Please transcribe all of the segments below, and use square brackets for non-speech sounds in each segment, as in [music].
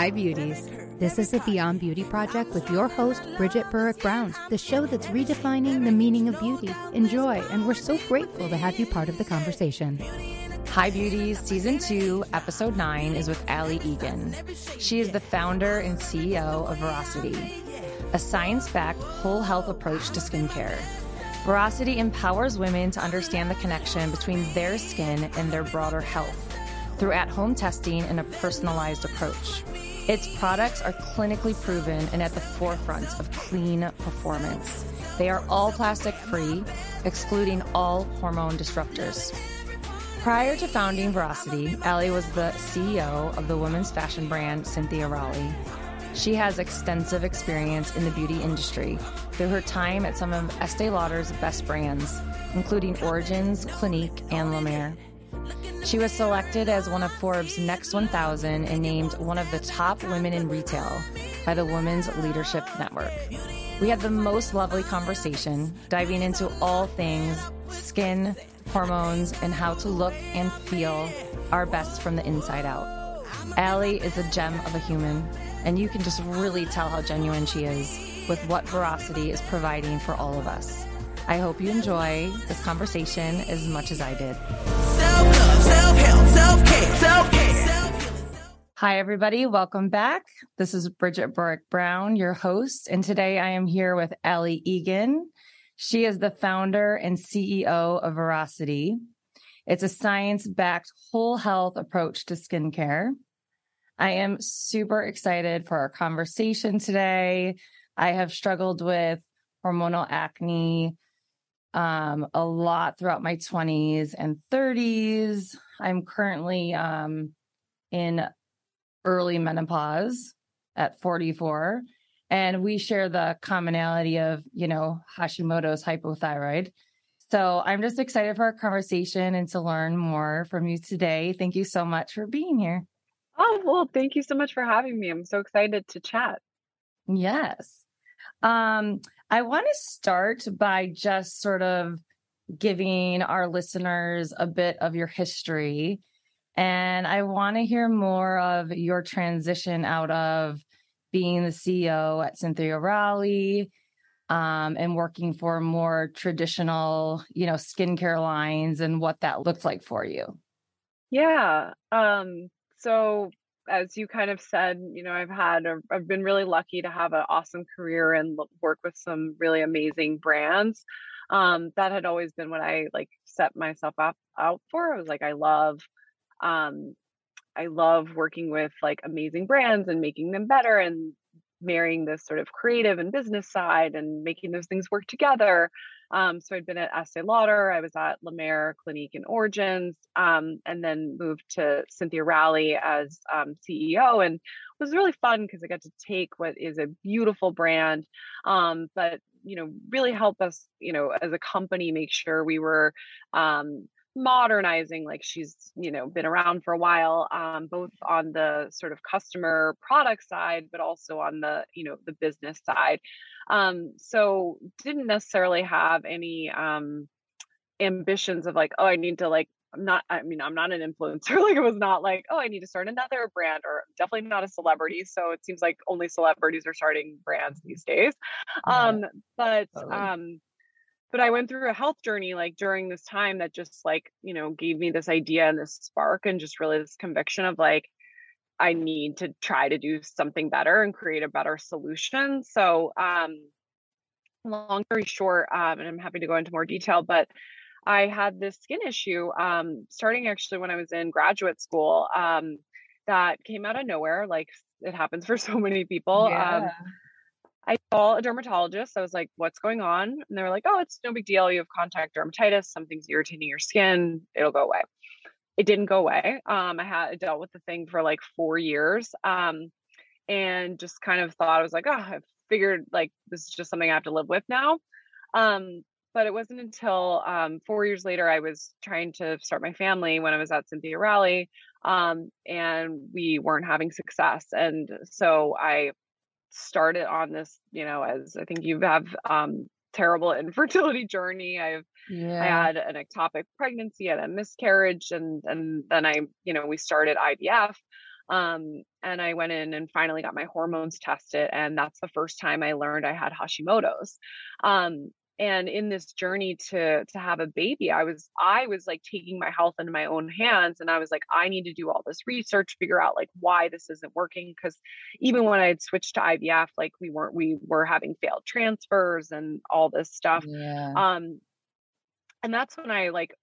Hi, beauties. This is the Beyond Beauty Project with your host, Bridgett Burrick Brown, the show that's redefining the meaning of beauty. Enjoy, and we're so grateful to have you part of the conversation. Hi Beauties, Season 2, Episode 9 is with Allie Egan. She is the founder and CEO of Veracity, a science backed whole health approach to skincare. Veracity empowers women to understand the connection between their skin and their broader health through at home testing and a personalized approach. Its products are clinically proven and at the forefront of clean performance. They are all plastic free, excluding all hormone disruptors. Prior to founding Veracity, Allie was the CEO of the women's fashion brand Cynthia Rowley. She has extensive experience in the beauty industry through her time at some of Estee Lauder's best brands, including Origins, Clinique, and La Mer. She was selected as one of Forbes' Next 1000 and named one of the top women in retail by the Women's Leadership Network. We had the most lovely conversation, diving into all things skin, hormones, and how to look and feel our best from the inside out. Allie is a gem of a human, and you can just really tell how genuine she is with what Veracity is providing for all of us. I hope you enjoy this conversation as much as I did. Hi, everybody. Welcome back. This is Bridgett Burrick Brown, your host. And today I am here with Allie Egan. She is the founder and CEO of Veracity. It's a science backed whole health approach to skincare. I am super excited for our conversation today. I have struggled with hormonal acne um, a lot throughout my 20s and 30s. I'm currently um, in early menopause at 44. And we share the commonality of, you know, Hashimoto's hypothyroid. So I'm just excited for our conversation and to learn more from you today. Thank you so much for being here. Oh, well, thank you so much for having me. I'm so excited to chat. Yes. Um, I want to start by just sort of giving our listeners a bit of your history. And I want to hear more of your transition out of being the CEO at Cynthia Rowley um, and working for more traditional, you know, skincare lines and what that looked like for you. Yeah. Um, so as you kind of said, you know, I've had, I've been really lucky to have an awesome career and work with some really amazing brands. Um, that had always been what I like set myself up out for. I was like, I love, um, I love working with like amazing brands and making them better and marrying this sort of creative and business side and making those things work together. Um, so I'd been at Estee Lauder, I was at La Mer, Clinique, and Origins, um, and then moved to Cynthia Rowley as um, CEO. And it was really fun because I got to take what is a beautiful brand, um, but you know, really help us, you know, as a company, make sure we were um, modernizing like she's you know been around for a while um, both on the sort of customer product side but also on the you know the business side. Um, so didn't necessarily have any um, ambitions of like oh i need to like i'm not i mean i'm not an influencer. [laughs] Like it was not like oh i need to start another brand or definitely not a celebrity so it seems like only celebrities are starting brands these days. Um but um but I went through a health journey like during this time that just like, you know, gave me this idea and this spark and just really this conviction of like, I need to try to do something better and create a better solution. So, um, long story short, um, and I'm happy to go into more detail, but I had this skin issue um, starting actually when I was in graduate school um, that came out of nowhere. Like it happens for [laughs] so many people. Um, yeah. Um, I saw a dermatologist. I was like, what's going on? And they were like, oh, it's no big deal. You have contact dermatitis. Something's irritating your skin. It'll go away. It didn't go away. Um, I had dealt with the thing for like four years. Um, and just kind of thought I was like, oh, I figured like this is just something I have to live with now. Um, but it wasn't until um, four years later I was trying to start my family when I was at Cynthia Rowley, um, and we weren't having success. And so I started on this, you know, as I think you have um, terrible [laughs] infertility journey. I've yeah. I had an ectopic pregnancy, and a miscarriage, and and then I, you know, we started IVF. Um, and I went in and finally got my hormones tested. And that's the first time I learned I had Hashimoto's. Um, and in this journey to to have a baby i was i was like taking my health into my own hands and i was like i need to do all this research figure out like why this isn't working because even when i had switched to ivf like we weren't we were having failed transfers and all this stuff Yeah. um and that's when i like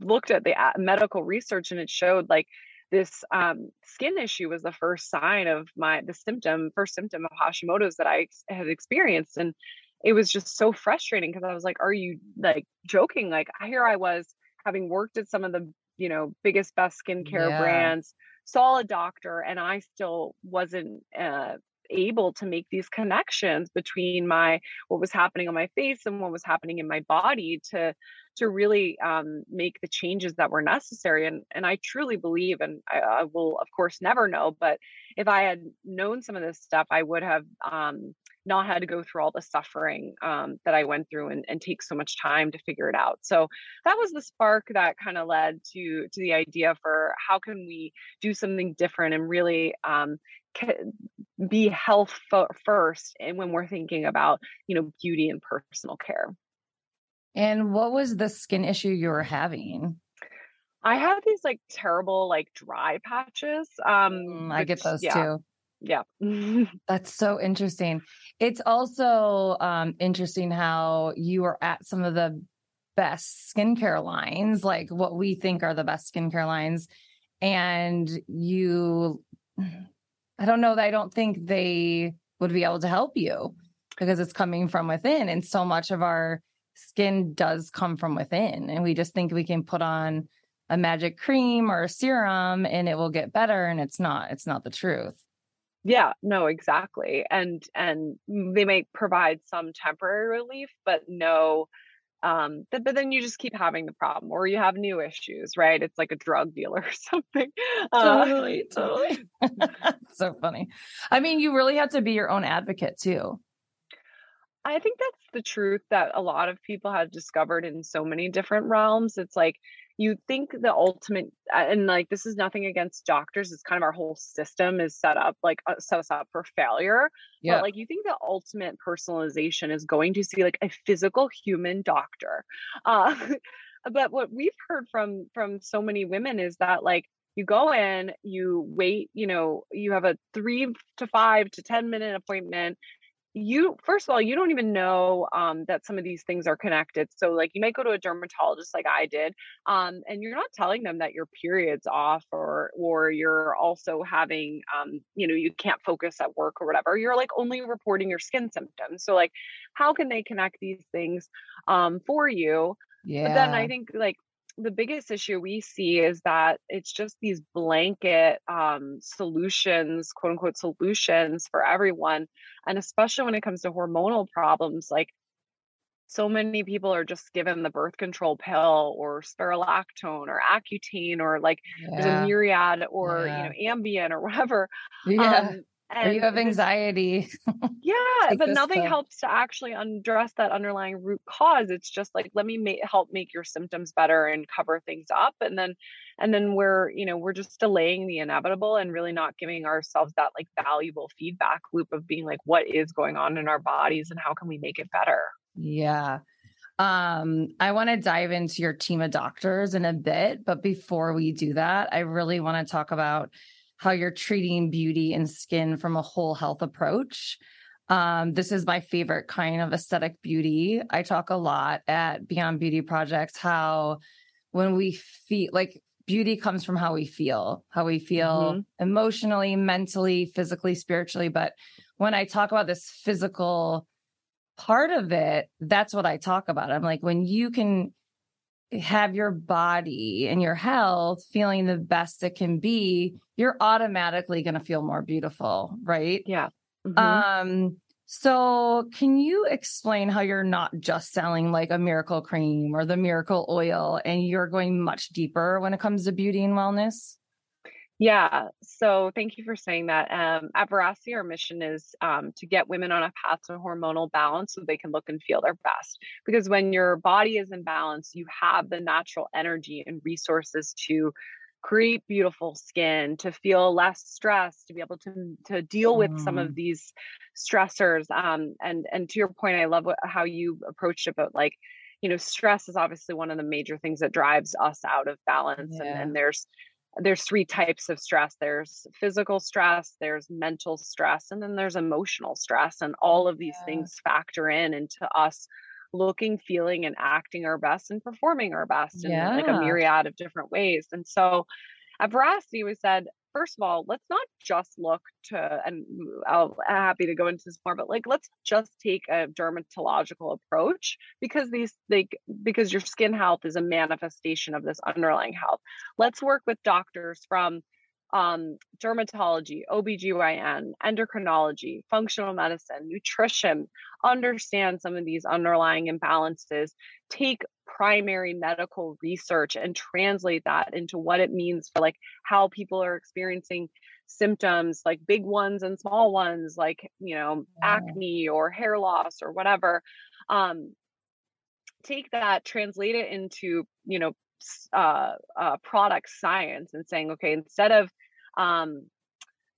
looked at the medical research and it showed like this um, skin issue was the first sign of my the symptom first symptom of hashimoto's that i ex- had experienced and it was just so frustrating because i was like are you like joking like here i was having worked at some of the you know biggest best skincare Yeah. brands saw a doctor and i still wasn't uh, able to make these connections between my what was happening on my face and what was happening in my body to to really um, make the changes that were necessary and and i truly believe and I, I will of course never know but if i had known some of this stuff i would have um, not had to go through all the suffering um, that I went through and, and take so much time to figure it out. So that was the spark that kind of led to to the idea for how can we do something different and really um, be health fo- first and when we're thinking about you know beauty and personal care. And what was the skin issue you were having? I have these like terrible like dry patches. Um, Mm, I get those yeah, too. Yeah. [laughs] That's so interesting. It's also um, interesting how you are at some of the best skincare lines, like what we think are the best skincare lines. And you, I don't know I don't think they would be able to help you because it's coming from within. And so much of our skin does come from within. And we just think we can put on a magic cream or a serum and it will get better. And it's not, it's not the truth. Yeah, no, exactly. And and they may provide some temporary relief, but no um th- but then you just keep having the problem or you have new issues, right? It's like a drug dealer [laughs] or something. Uh, totally, totally. [laughs] [laughs] so funny. I mean, you really have to be your own advocate too. I think that's the truth that a lot of people have discovered in so many different realms. It's like you think the ultimate, and like this is nothing against doctors. It's kind of our whole system is set up like uh, set us up for failure. Yeah. But like you think the ultimate personalization is going to see like a physical human doctor. Uh, [laughs] but what we've heard from from so many women is that like you go in, you wait, you know, you have a three to five to 10 minute appointment you first of all you don't even know um, that some of these things are connected so like you might go to a dermatologist like i did um, and you're not telling them that your period's off or or you're also having um, you know you can't focus at work or whatever you're like only reporting your skin symptoms so like how can they connect these things um, for you yeah. but then I think like the biggest issue we see is that it's just these blanket um, solutions, quote unquote solutions for everyone. And especially when it comes to hormonal problems, like so many people are just given the birth control pill or spironolactone or Accutane or like there's a myriad or Yeah. you know Ambien or [laughs] whatever. yeah. Um, or you have anxiety. [laughs] yeah, but nothing helps to actually address that underlying root cause. It's just like let me make help make your symptoms better and cover things up, and then and then we're you know we're just delaying the inevitable and really not giving ourselves that like valuable feedback loop of being like what is going on in our bodies and how can we make it better. Yeah. Um, I want to dive into your team of doctors in a bit, but before we do that, I really want to talk about how you're treating beauty and skin from a whole health approach. Um, this is my favorite kind of aesthetic beauty. I talk a lot at Beyond Beauty Projects how when we feel like beauty comes from how we feel, how we feel emotionally, mentally, physically, spiritually. But when I talk about this physical part of it, that's what I talk about. I'm like, when you can have your body and your health feeling the best it can be, you're automatically going to feel more beautiful, right? Yeah. Mhm. Um, so can you explain how you're not just selling like a miracle cream or the miracle oil and you're going much deeper when it comes to beauty and wellness? Yeah. So thank you for saying that. Um, at Veracity, our mission is um, to get women on a path to hormonal balance so they can look and feel their best. Because when your body is in balance, you have the natural energy and resources to create beautiful skin, to feel less stress, to be able to to deal with mm. some of mm. these stressors. Um, and and to your point, I love what, how you approached it, but like, you know, stress is obviously one of the major things that drives us out of balance. Yeah. And, and there's there's three types of stress there's physical stress there's mental stress and then there's emotional stress and all of these yeah. things factor in into us looking, feeling, and acting our best and performing our best in yeah. like a myriad of different ways. And so at Veracity, we said, first of all, let's not just look to, and I'm uh, happy to go into this more, but like, let's just take a dermatological approach because these, like, because your skin health is a manifestation of this underlying health. Let's work with doctors from um, dermatology, OBGYN, endocrinology, functional medicine, nutrition, understand some of these underlying imbalances, take primary medical research and translate that into what it means for like how people are experiencing symptoms like big ones and small ones like you know yeah. acne or hair loss or whatever um take that translate it into you know uh, uh, product science and saying, okay, instead of um,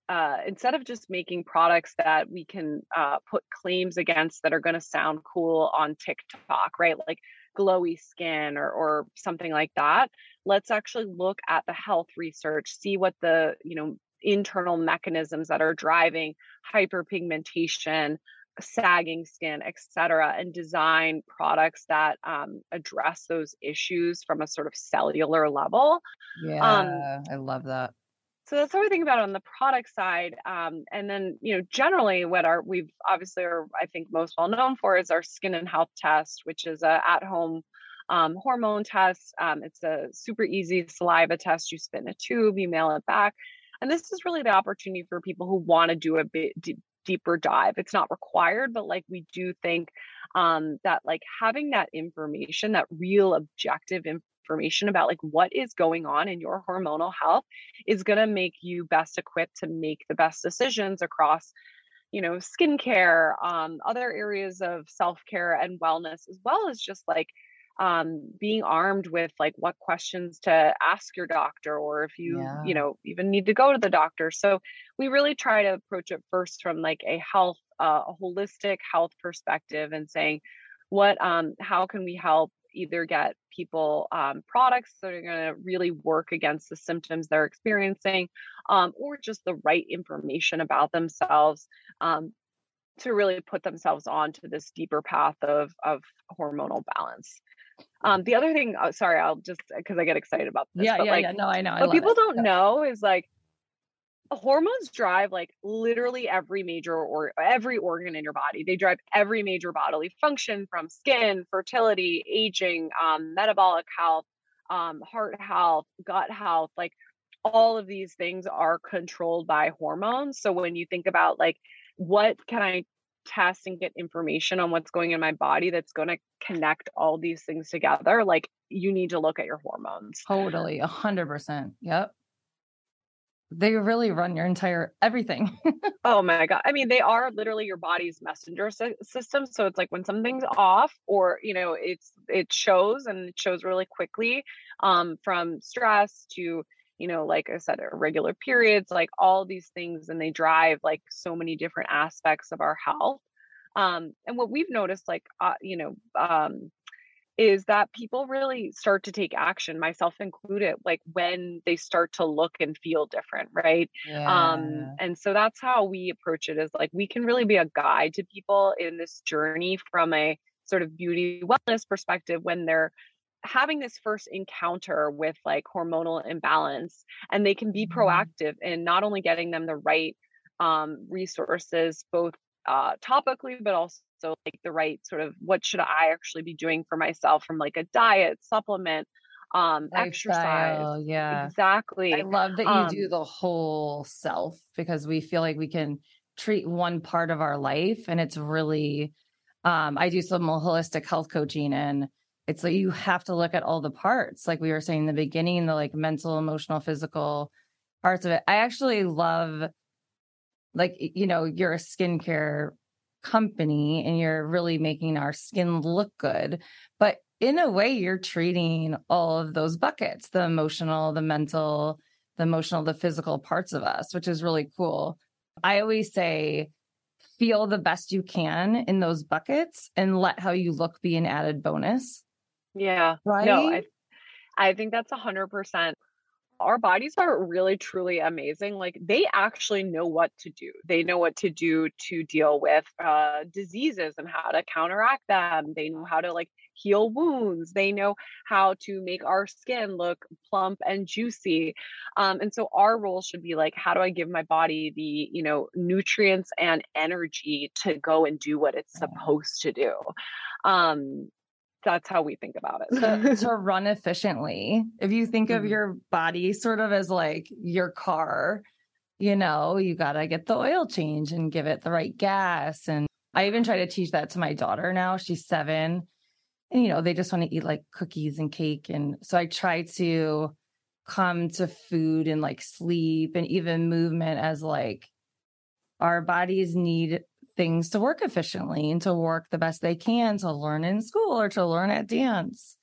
uh, instead of just making products that we can uh, put claims against that are going to sound cool on TikTok, right? Like glowy skin or or something like that. Let's actually look at the health research, see what the you know internal mechanisms that are driving hyperpigmentation, sagging skin, etc., and design products that um, address those issues from a sort of cellular level. Um, yeah, um, I love that. So that's what we think about on the product side. Um, and then, you know, generally, what our we've obviously are I think most well known for is our skin and health test, which is a at home um, hormone test. Um, it's a super easy saliva test. You spit in a tube, you mail it back. And this is really the opportunity for people who want to do a bit deeper dive. It's not required, but like we do think um, that like having that information, that real objective information about like what is going on in your hormonal health is going to make you best equipped to make the best decisions across you know skincare um, other areas of self-care and wellness as well as just like um, being armed with like what questions to ask your doctor or if you yeah. you know even need to go to the doctor so we really try to approach it first from like a health uh, a holistic health perspective and saying what um how can we help either get people um, products that are going to really work against the symptoms they're experiencing um, or just the right information about themselves um, to really put themselves onto this deeper path of, of hormonal balance um, the other thing, oh, sorry, I'll just because I get excited about this. Yeah, yeah, like, yeah. No, I know. I what people it. don't yeah. know is like hormones drive like literally every major or every organ in your body. They drive every major bodily function from skin, fertility, aging, um, metabolic health, um, heart health, gut health. Like all of these things are controlled by hormones. So when you think about like what can I test and get information on what's going in my body that's going to connect all these things together like you need to look at your hormones totally a hundred percent yep they really run your entire everything [laughs] oh my god i mean they are literally your body's messenger system so it's like when something's off or you know it's it shows and it shows really quickly um from stress to you know, like I said, irregular periods, like all these things, and they drive like so many different aspects of our health. Um, and what we've noticed, like, uh, you know, um, is that people really start to take action, myself included, like when they start to look and feel different, right? Um, yeah. Um, and so that's how we approach it is like we can really be a guide to people in this journey from a sort of beauty wellness perspective when they're having this first encounter with like hormonal imbalance and they can be mm-hmm. proactive in not only getting them the right um, resources both uh, topically but also like the right sort of what should i actually be doing for myself from like a diet supplement um Lifestyle, exercise yeah exactly. i love that you um, do the whole self because we feel like we can treat one part of our life and it's really um i do some holistic health coaching and it's like you have to look at all the parts like we were saying in the beginning the like mental emotional physical parts of it. I actually love like you know you're a skincare company and you're really making our skin look good but in a way, you're treating all of those buckets the emotional, the mental, the emotional, the physical parts of us, which is really cool. I always say, feel the best you can in those buckets and let how you look be an added bonus. Yeah. Right. No, I, I think that's a hundred percent our bodies are really truly amazing like they actually know what to do. They know what to do to deal with uh, diseases and how to counteract them. They know how to like heal wounds. They know how to make our skin look plump and juicy. Um, and so our role should be like how do i give my body the you know nutrients and energy to go and do what it's supposed to do? Um that's how we think about it. to, [laughs] to run efficiently. If you think mm-hmm. of your body sort of as like your car, you know, you got to get the oil change and give it the right gas. And I even try to teach that to my daughter now. She's seven. And, you know, they just want to eat like cookies and cake. And so I try to come to food and like sleep and even movement as like our bodies need things to work efficiently and to work the best they can to learn in school or to learn at dance.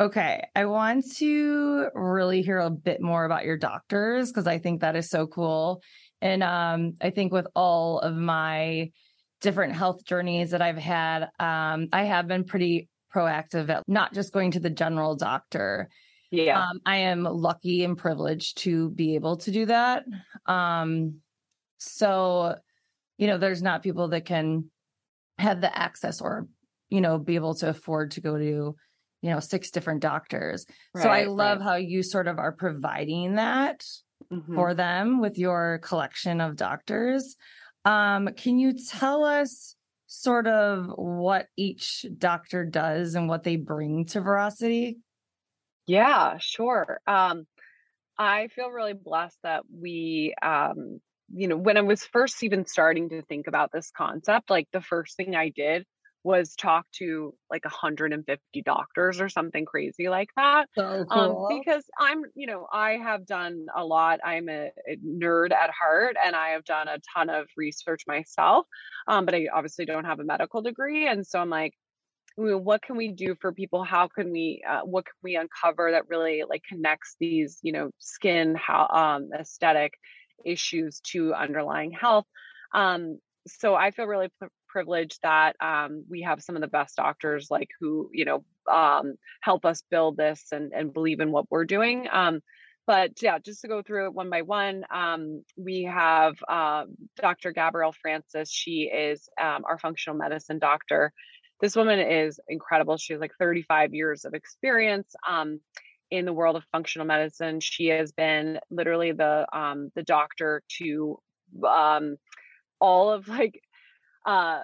Okay, I want to really hear a bit more about your doctors because I think that is so cool. And um, I think with all of my different health journeys that I've had, um, I have been pretty proactive at not just going to the general doctor. Yeah. Um, I am lucky and privileged to be able to do that. Um, so you know, there's not people that can have the access or, you know, be able to afford to go to, you know, six different doctors. Right, so I love right. how you sort of are providing that mm-hmm. for them with your collection of doctors. Um, can you tell us sort of what each doctor does and what they bring to Veracity? Yeah, sure. Um, I feel really blessed that we um, you know, when I was first even starting to think about this concept, like the first thing I did was talk to like 150 doctors or something crazy like that. So um, cool. um, because I'm, you know, I have done a lot. I'm a, a, nerd at heart and I have done a ton of research myself. Um, but I obviously don't have a medical degree. And so I'm like, what can we do for people how can we uh, what can we uncover that really like connects these you know skin how um aesthetic issues to underlying health. Um, so I feel really privileged that um, we have some of the best doctors, like who you know um, help us build this and and believe in what we're doing. Um, but yeah, just to go through it one by one, um, we have uh, Dr. Gabrielle Francis. She is um, our functional medicine doctor. This woman is incredible. She has like 35 years of experience. Um, in the world of functional medicine. She has been literally the um, the doctor to um, all of like uh,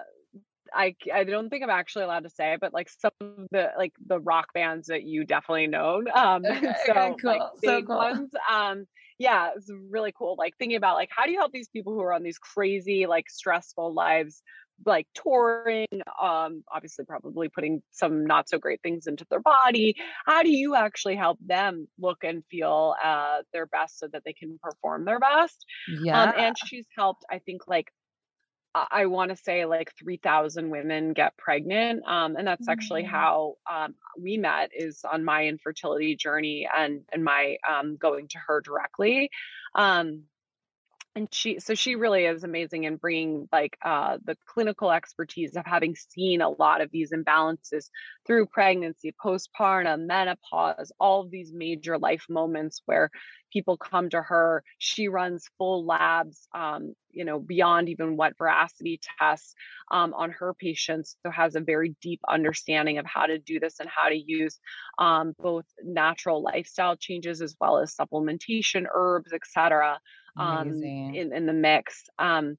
I I don't think I'm actually allowed to say, but like some of the like the rock bands that you definitely know. Um, [laughs] okay, so okay, cool. like so cool. ones. Um, yeah, it's really cool. Like thinking about like how do you help these people who are on these crazy like stressful lives like touring um obviously probably putting some not so great things into their body how do you actually help them look and feel uh their best so that they can perform their best yeah um, and she's helped i think like I want to say like 3,000 women get pregnant. Um, and that's actually how um, we met is on my infertility journey and, and my um, going to her directly. Um, and she so she really is amazing in bringing like uh, the clinical expertise of having seen a lot of these imbalances through pregnancy postpartum menopause all of these major life moments where people come to her. She runs full labs um, you know beyond even what veracity tests um, on her patients so has a very deep understanding of how to do this and how to use um, both natural lifestyle changes as well as supplementation herbs etc um, in, in the mix. Um,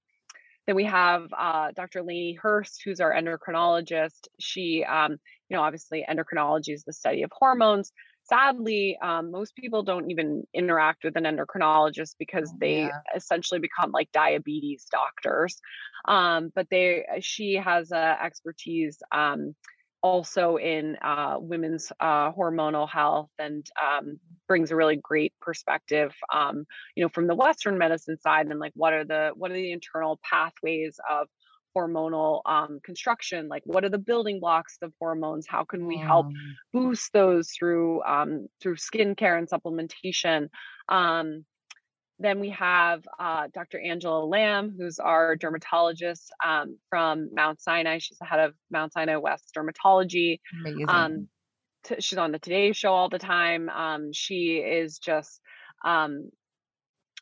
then we have uh, Dr. Lainey Hurst, who's our endocrinologist. She, um, you know, obviously endocrinology is the study of hormones. Sadly, um, most people don't even interact with an endocrinologist because oh, they yeah. essentially become like diabetes doctors. Um, but they, she has a expertise um, also in uh, women's uh, hormonal health and um, brings a really great perspective um, you know from the western medicine side and like what are the what are the internal pathways of hormonal um, construction? Like what are the building blocks of hormones? How can we help boost those through um, through skincare and supplementation? Um, then we have uh, Dr. Angela Lamb, who's our dermatologist um, from Mount Sinai. She's the head of Mount Sinai West Dermatology. Amazing. Um, t- she's on the Today Show all the time. Um, she is just um,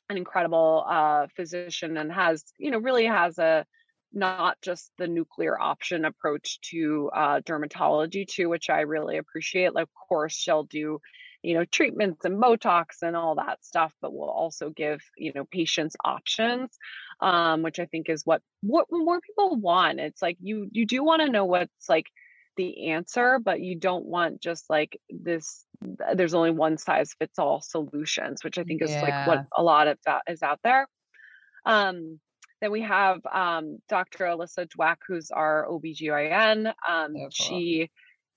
an incredible uh, physician and has, you know, really has a not just the nuclear option approach to uh, dermatology too, which I really appreciate. Like, of course, she'll do you know treatments and botox and all that stuff but we'll also give you know patients options um, which i think is what what more people want it's like you you do want to know what's like the answer but you don't want just like this there's only one size fits all solutions which i think is yeah. like what a lot of that is out there um then we have um, Dr. Alyssa Dweck, who's our OBGYN. Um, cool. She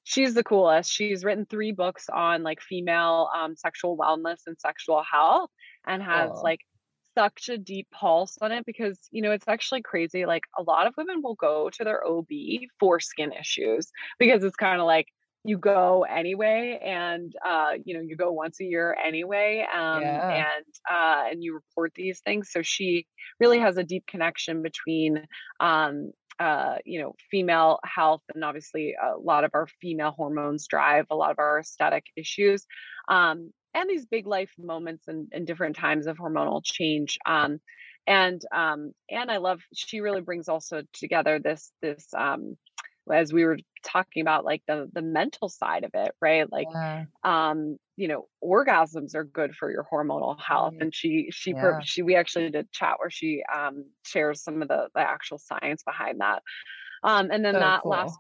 she's the coolest. She's written three books on like female um, sexual wellness and sexual health and has oh. like such a deep pulse on it because you know it's actually crazy like a lot of women will go to their OB for skin issues because it's kind of like you go anyway and uh you know you go once a year anyway um yeah. and uh and you report these things so she really has a deep connection between um uh, you know, female health, and obviously a lot of our female hormones drive a lot of our aesthetic issues, um, and these big life moments and, and different times of hormonal change. Um, and um, and I love she really brings also together this this um, as we were talking about like the the mental side of it right like yeah. um you know orgasms are good for your hormonal health and she she yeah. she we actually did chat where she um shares some of the the actual science behind that um and then so that cool. last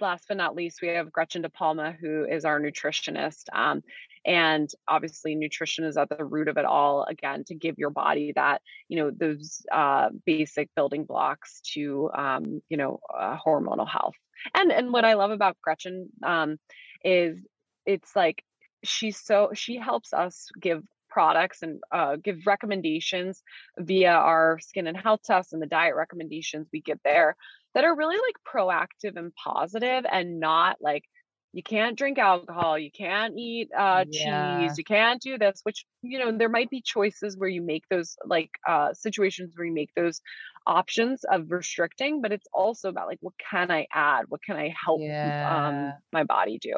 last but not least we have gretchen de palma who is our nutritionist um and obviously nutrition is at the root of it all again to give your body that you know those uh, basic building blocks to um, you know uh, hormonal health and and what i love about gretchen um, is it's like she's so she helps us give products and uh, give recommendations via our skin and health tests and the diet recommendations we get there that are really like proactive and positive and not like you can't drink alcohol you can't eat uh, yeah. cheese you can't do this which you know there might be choices where you make those like uh, situations where you make those options of restricting but it's also about like what can i add what can i help um, yeah. um, my body do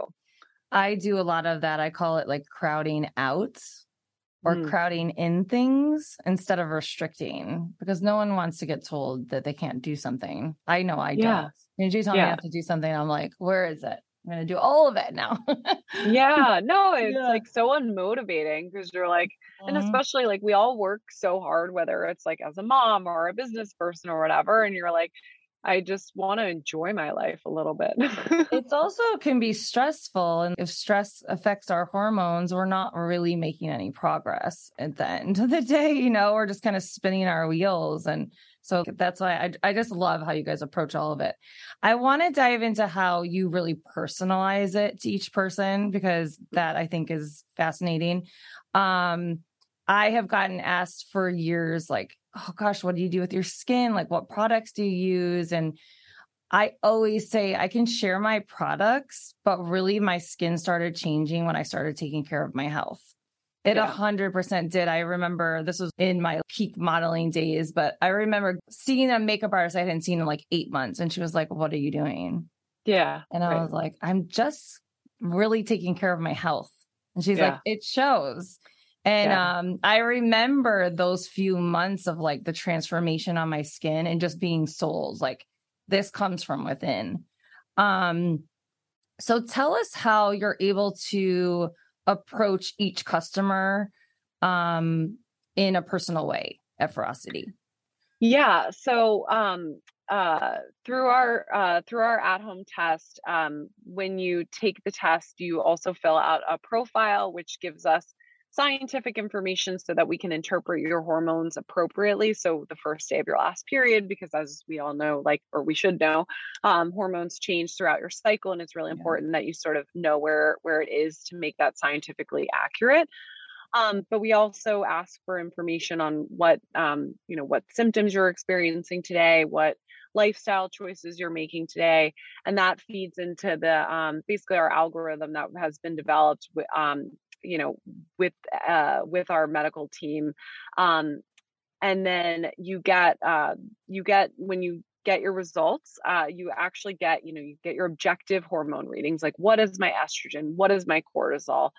i do a lot of that i call it like crowding out or mm. crowding in things instead of restricting because no one wants to get told that they can't do something i know i yeah. don't and you tell yeah. me I have to do something i'm like where is it I'm gonna do all of it now. yeah, no, [laughs] it's yeah. like so unmotivating because you're like, mm-hmm. and especially like we all work so hard, whether it's like as a mom or a business person or whatever, and you're like, I just want to enjoy my life a little bit. it's [laughs] also can be stressful. And if stress affects our hormones, we're not really making any progress at the end of the day. You know, we're just kind of spinning our wheels. And so that's why I, I just love how you guys approach all of it. I want to dive into how you really personalize it to each person because that I think is fascinating. Um, I have gotten asked for years, like, oh gosh, what do you do with your skin? Like, what products do you use? And I always say I can share my products, but really my skin started changing when I started taking care of my health. It a hundred percent did. I remember this was in my peak modeling days, but I remember seeing a makeup artist I hadn't seen in like eight months. And she was like, What are you doing? Yeah. And I right. was like, I'm just really taking care of my health. And she's yeah. like, It shows. And yeah. um, I remember those few months of like the transformation on my skin and just being sold like this comes from within. Um, so tell us how you're able to approach each customer um, in a personal way at Veracity. Yeah. So um, uh, through our uh, through our at home test, um, when you take the test, you also fill out a profile, which gives us scientific information so that we can interpret your hormones appropriately. So the first day of your last period, because as we all know, like, or we should know, um, hormones change throughout your cycle. And it's really important yeah. that you sort of know where, where it is to make that scientifically accurate. Um, but we also ask for information on what um, you know what symptoms you're experiencing today, what lifestyle choices you're making today, and that feeds into the um, basically our algorithm that has been developed with um, you know with uh, with our medical team. Um, and then you get uh, you get when you get your results uh, you actually get you know you get your objective hormone readings like what is my estrogen what is my cortisol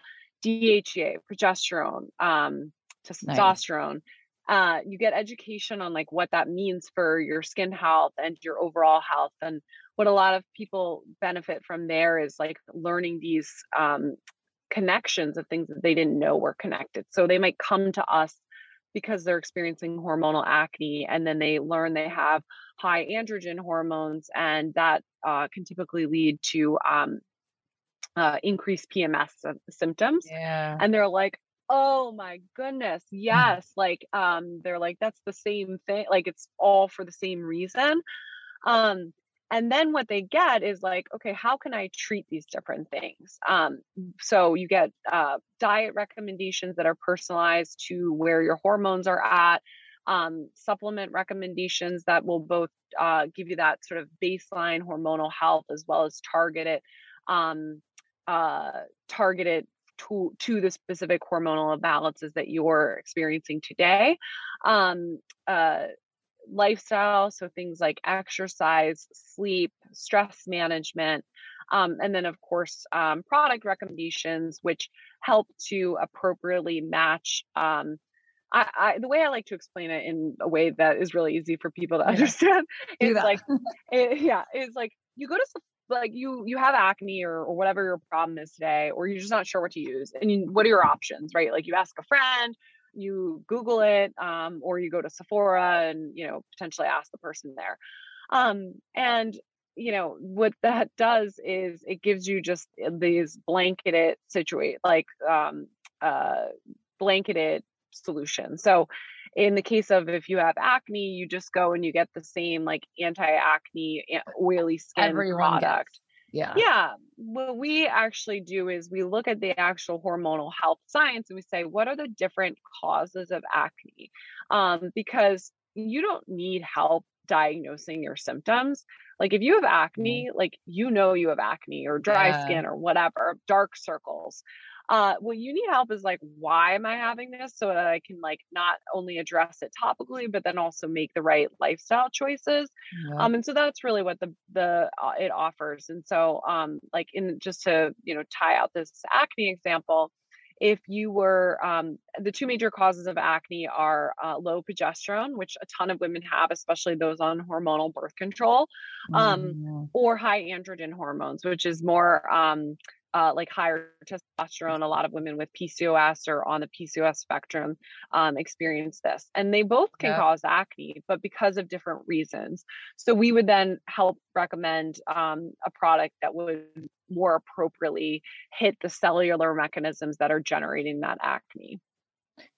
dhea progesterone um, testosterone nice. uh, you get education on like what that means for your skin health and your overall health and what a lot of people benefit from there is like learning these um, connections of things that they didn't know were connected. So they might come to us because they're experiencing hormonal acne and then they learn they have high androgen hormones and that uh, can typically lead to um, uh, increased pms symptoms. Yeah. and they're like oh my goodness [laughs] yes like um they're like that's the same thing like it's all for the same reason. Um and then what they get is like okay how can i treat these different things? Um, so you get uh, diet recommendations that are personalized to where your hormones are at um, supplement recommendations that will both uh, give you that sort of baseline hormonal health as well as targeted um, uh, target it to, to the specific hormonal imbalances that you're experiencing today. Um, uh, lifestyle. So things like exercise, sleep, stress management, um, and then, of course, um, product recommendations, which help to appropriately match. Um, I, I, the way I like to explain it in a way that is really easy for people to [laughs] understand is like, [laughs] it, yeah, it's like you go to like you you have acne or, or whatever your problem is today, or you're just not sure what to use, and you, what are your options, right? Like you ask a friend, you Google it, um, or you go to Sephora and you know potentially ask the person there. Um, and you know what that [laughs] does is it gives you just uh, these blanketed situate like um, uh, blanketed solution. So in the case of if you have acne, you just go and you get the same like anti-acne oily skin Everyone product. Gets yeah. Yeah. What we actually do is we look at the actual hormonal health science and we say, what are the different causes of acne? Um, because you don't need help diagnosing your symptoms. Like if you have acne, mm. like you know you have acne or dry yeah. skin or whatever, dark circles uh what you need help is like why am i having this so that i can like not only address it topically but then also make the right lifestyle choices yeah. um and so that's really what the the uh, it offers and so um like in just to you know tie out this acne example if you were um, the two major causes of acne are uh, low progesterone which a ton of women have especially those on hormonal birth control um, mm-hmm. or high androgen hormones which is more um, uh, like higher testosterone. A lot of women with PCOS or on the PCOS spectrum um, experience this, and they both can yeah. cause acne, but because of different reasons. So we would then help recommend um, a product that would more appropriately hit the cellular mechanisms that are generating that acne.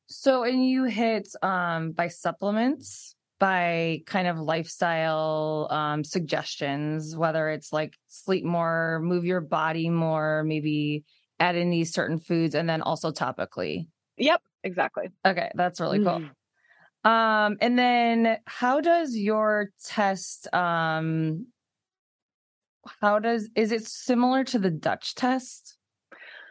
So, and you hit um, by supplements by kind of lifestyle um, suggestions, whether it's like sleep more, move your body more, maybe add in these certain foods, and then also topically. Yep, exactly. Okay, that's really cool. Mm. Um, and then how does your test um how does is it similar to the Dutch test?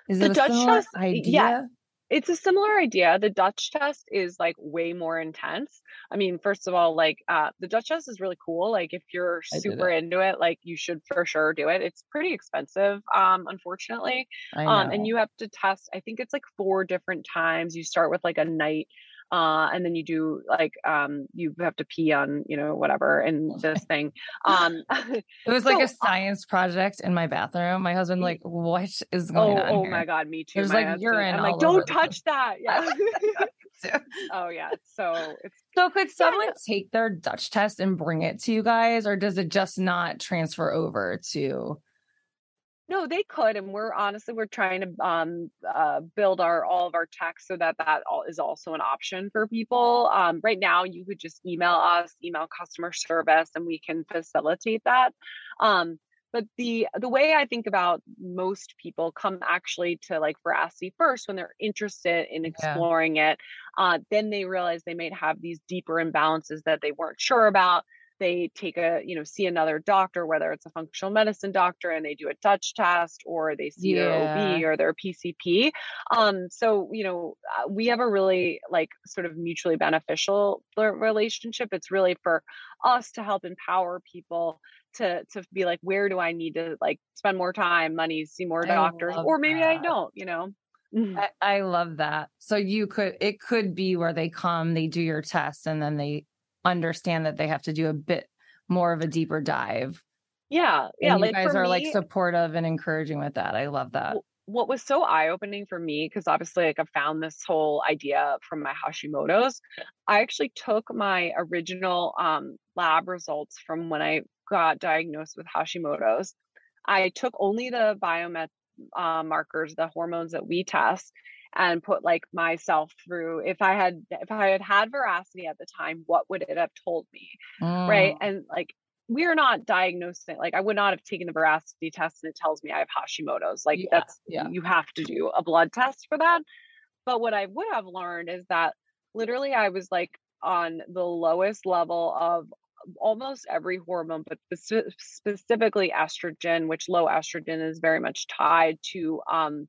Is the it a Dutch test idea? Yeah it's a similar idea. The Dutch test is like way more intense. I mean, first of all, like uh, the Dutch test is really cool. Like if you're super it. into it, like you should for sure do it. It's pretty expensive, um, unfortunately. Um, and you have to test. I think it's like four different times. You start with like a night uh, and then you do like um, you have to pee on you know whatever in this thing. Um, [laughs] it was like so, a uh science project in my bathroom. My husband like, what is going oh, on? Oh here? my god, me too. There's like husband. urine. I'm like, don't touch that. Yeah. [laughs] [laughs] oh yeah. So it's so could someone yeah. take their Dutch test and bring it to you guys, or does it just not transfer over to? No, they could, and we're honestly we're trying to um, uh, build our all of our tech so that that all is also an option for people. Um, right now, you could just email us, email customer service, and we can facilitate that. Um, but the the way I think about most people come actually to like veracity first when they're interested in exploring yeah. it. Uh, then they realize they might have these deeper imbalances that they weren't sure about they take a you know see another doctor whether it's a functional medicine doctor and they do a Dutch test or they see yeah. their ob or their pcp um so you know uh, we have a really like sort of mutually beneficial relationship it's really for us to help empower people to to be like where do i need to like spend more time money see more doctors or maybe that. i don't you know I, I, love that. So you could it could be where they come, they do your test, and then they understand that they have to do a bit more of a deeper dive. Yeah. Yeah. And you like guys are me, like supportive and encouraging with that. I love that. What was so eye opening for me, because obviously, like, I found this whole idea from my Hashimoto's. I actually took my original um, lab results from when I got diagnosed with Hashimoto's. I took only the biomet uh, markers, the hormones that we test, and put like myself through if i had if i had had veracity at the time what would it have told me mm. right and like we are not diagnosing like i would not have taken the veracity test and it tells me i have hashimoto's like yeah, that's yeah. you have to do a blood test for that but what i would have learned is that literally i was like on the lowest level of almost every hormone but specifically estrogen which low estrogen is very much tied to um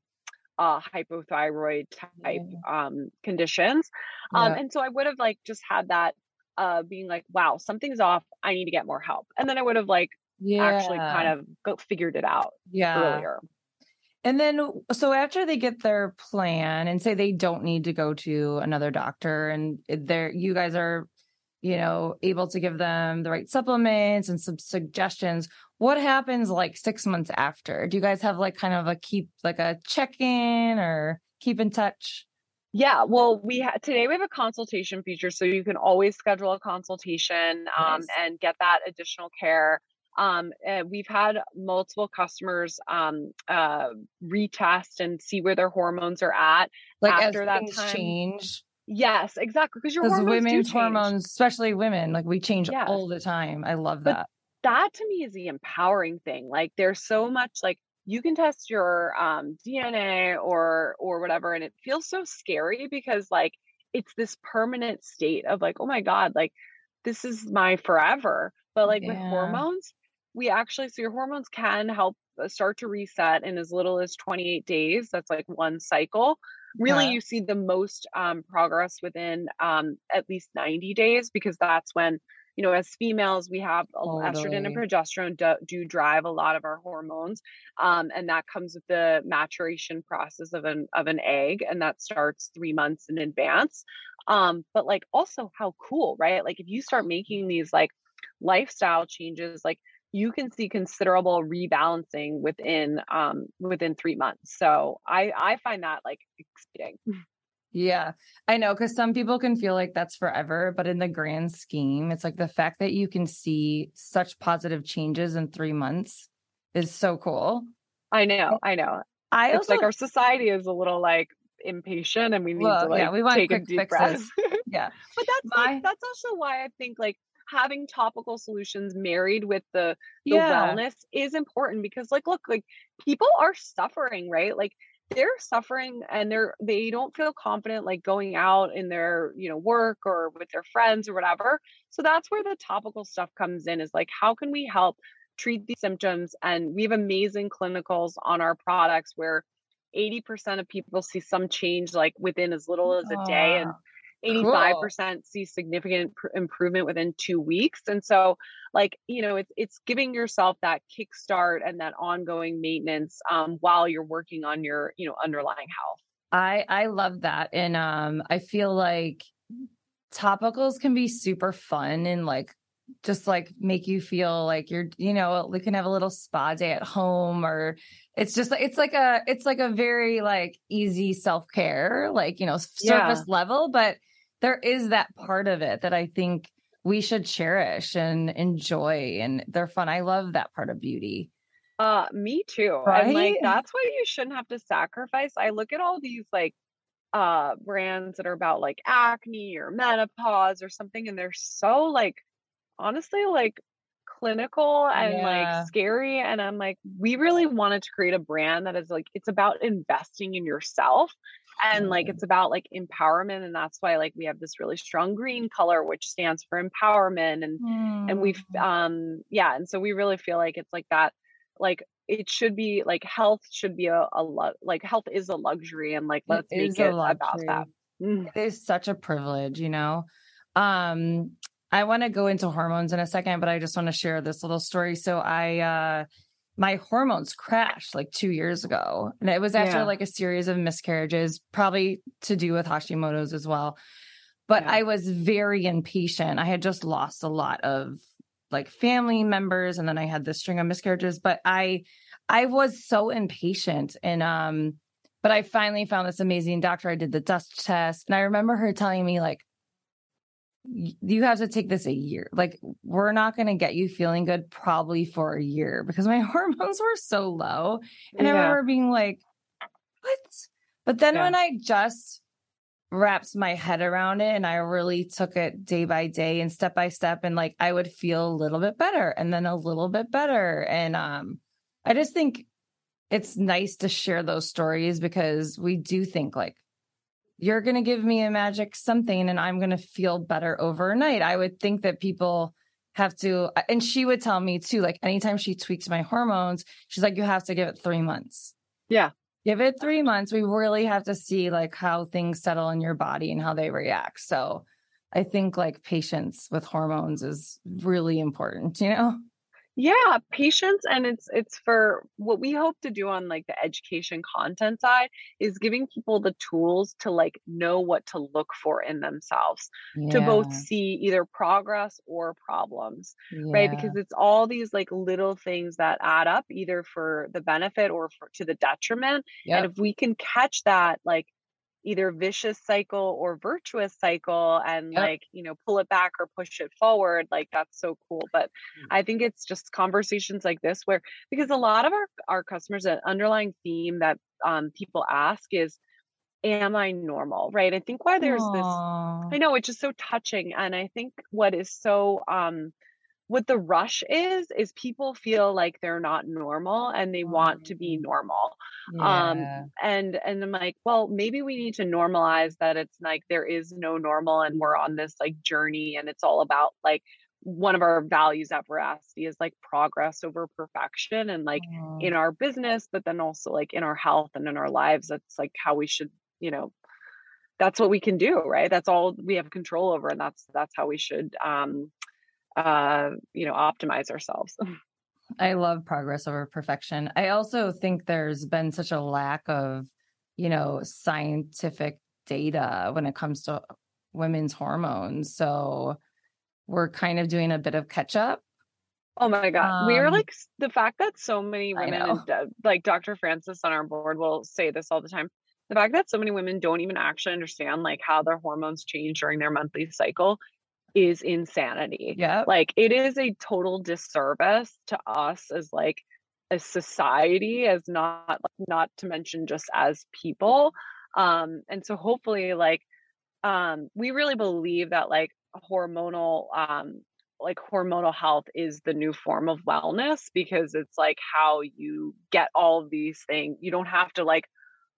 uh, hypothyroid type um, conditions. Um, yeah. And so I would have like just had that uh, being like, wow, something's off. I need to get more help. And then I would have like yeah. actually kind of go, figured it out yeah. earlier. And then, so after they get their plan and say they don't need to go to another doctor, and they're you guys are you know, able to give them the right supplements and some suggestions. What happens like six months after? Do you guys have like kind of a keep like a check in or keep in touch? Yeah, well, we ha- today we have a consultation feature, so you can always schedule a consultation um, nice. and get that additional care. Um, we've had multiple customers um, uh, retest and see where their hormones are at like after that time. change Yes, exactly. Because your hormones women's hormones, especially women, like we change all the time. I love but that. That to me is the empowering thing. Like there's so much like you can test your um, DNA or or whatever, and it feels so scary because like it's this permanent state of like, oh my god, like this is my forever. But like yeah. with hormones, we actually so your hormones can help uh, start to reset in as little as 28 days. That's like one cycle really you see the most um, progress within um, at least 90 days because that's when you know as females we have totally. estrogen and progesterone do, do, drive a lot of our hormones um, and that comes with the maturation process of an of an egg and that starts three months in advance um, but like also how cool right like if you start making these like lifestyle changes like you can see considerable rebalancing within um within three months so i i find that like exciting. Yeah i know because some people can feel like that's forever but in the grand scheme it's like the fact that you can see such positive changes in three months is so cool. I know i know. I it's also like our society is a little like impatient and we need well, to like yeah, we want take a deep fixes. breath. [laughs] Yeah but that's My... like, that's also why i think like having topical solutions married with the, the yeah. wellness is important because like look like people are suffering right? Like they're suffering and they're they don't feel confident like going out in their you know work or with their friends or whatever. So that's where the topical stuff comes in is like how can we help treat these symptoms? And we have amazing clinicals on our products where 80% of people see some change like within as little as a day and 85% cool. see significant pr- improvement within two weeks. And so, like, you know, it's, it's giving yourself that kickstart and that ongoing maintenance um, while you're working on your, you know, underlying health. I, I love that. And um, I feel like topicals can be super fun and like just like make you feel like you're you know we can have a little spa day at home or it's just like it's like a it's like a very like easy self-care like you know surface yeah. level but there is that part of it that I think we should cherish and enjoy and they're fun. I love that part of beauty. Uh me too. Right? And like that's why you shouldn't have to sacrifice. I look at all these like uh brands that are about like acne or menopause or something and they're so like honestly like clinical and Yeah. like scary. And I'm like, we really wanted to create a brand that is like, it's about investing in yourself and like it's about like empowerment. And that's why like we have this really strong green color, which stands for empowerment. And and we've Mm. um yeah and so we really feel like it's like that like it should be like health should be a, a like health is a luxury and like let's make is a it about that. Mm, It is such a privilege, you know. Um, I want to go into hormones in a second, but I just want to share this little story. So I uh my hormones crashed like two years ago. And it was after Yeah. like a series of miscarriages, probably to do with Hashimoto's as well. But Yeah. I was very impatient. I had just lost a lot of like family members and then I had this string of miscarriages, but I I was so impatient and um but I finally found this amazing doctor. I did the Dutch test and I remember her telling me like "Y- you have to take this a year. Like we're not going to get you feeling good probably for a year because my [laughs] hormones were so low. And I remember being like, what? But then Yeah. when I just wrapped my head around it and I really took it day by day and step by step and like I would feel a little bit better and then a little bit better. And um I just think it's nice to share those stories because we do think like you're going to give me a magic something and I'm going to feel better overnight. I would think that people have to and she would tell me too like anytime she tweaks my hormones, she's like you have to give it 3 months yeah give it three months. We really have to see like how things settle in your body and how they react. So I think like patience with hormones is really important, you know? Yeah patience and it's it's for what we hope to do on like the education content side is giving people the tools to like know what to look for in themselves to both see either progress or problems right? Because it's all these like little things that add up either for the benefit or for to the detriment yeah. and if we can catch that like either vicious cycle or virtuous cycle and Yep. like you know pull it back or push it forward like that's so cool but Mm. i think it's just conversations like this where because a lot of our our customers an underlying theme that um people ask is am i normal right i think why there's this I know it's just so touching. And I think what is so um what the rush is is people feel like they're not normal and they want to be Mm. normal. Yeah. Um and and I'm like, well, maybe we need to normalize that it's like there is no normal and we're on this like journey and it's all about like one of our values at Veracity is like progress over perfection and like in our business, but then also like in our health and in our lives. That's like how we should, you know, that's what we can do, right? That's all we have control over, and that's that's how we should, um, uh, you know, optimize ourselves. [laughs] I love progress over perfection. I also think there's been such a lack of, you know, scientific data when it comes to women's hormones. So we're kind of doing a bit of catch up. Oh my God. we are Um, like the fact that so many women, and uh, like Dr. Francis on our board will say this all the time. The fact that so many women don't even actually understand like how their hormones change during their monthly cycle is insanity. Yeah. Like it is a total disservice to us as like a society, as not not to mention just as people. Um, and so hopefully like um we really believe that like hormonal um like hormonal health is the new form of wellness because it's like how you get all of these things you don't have to like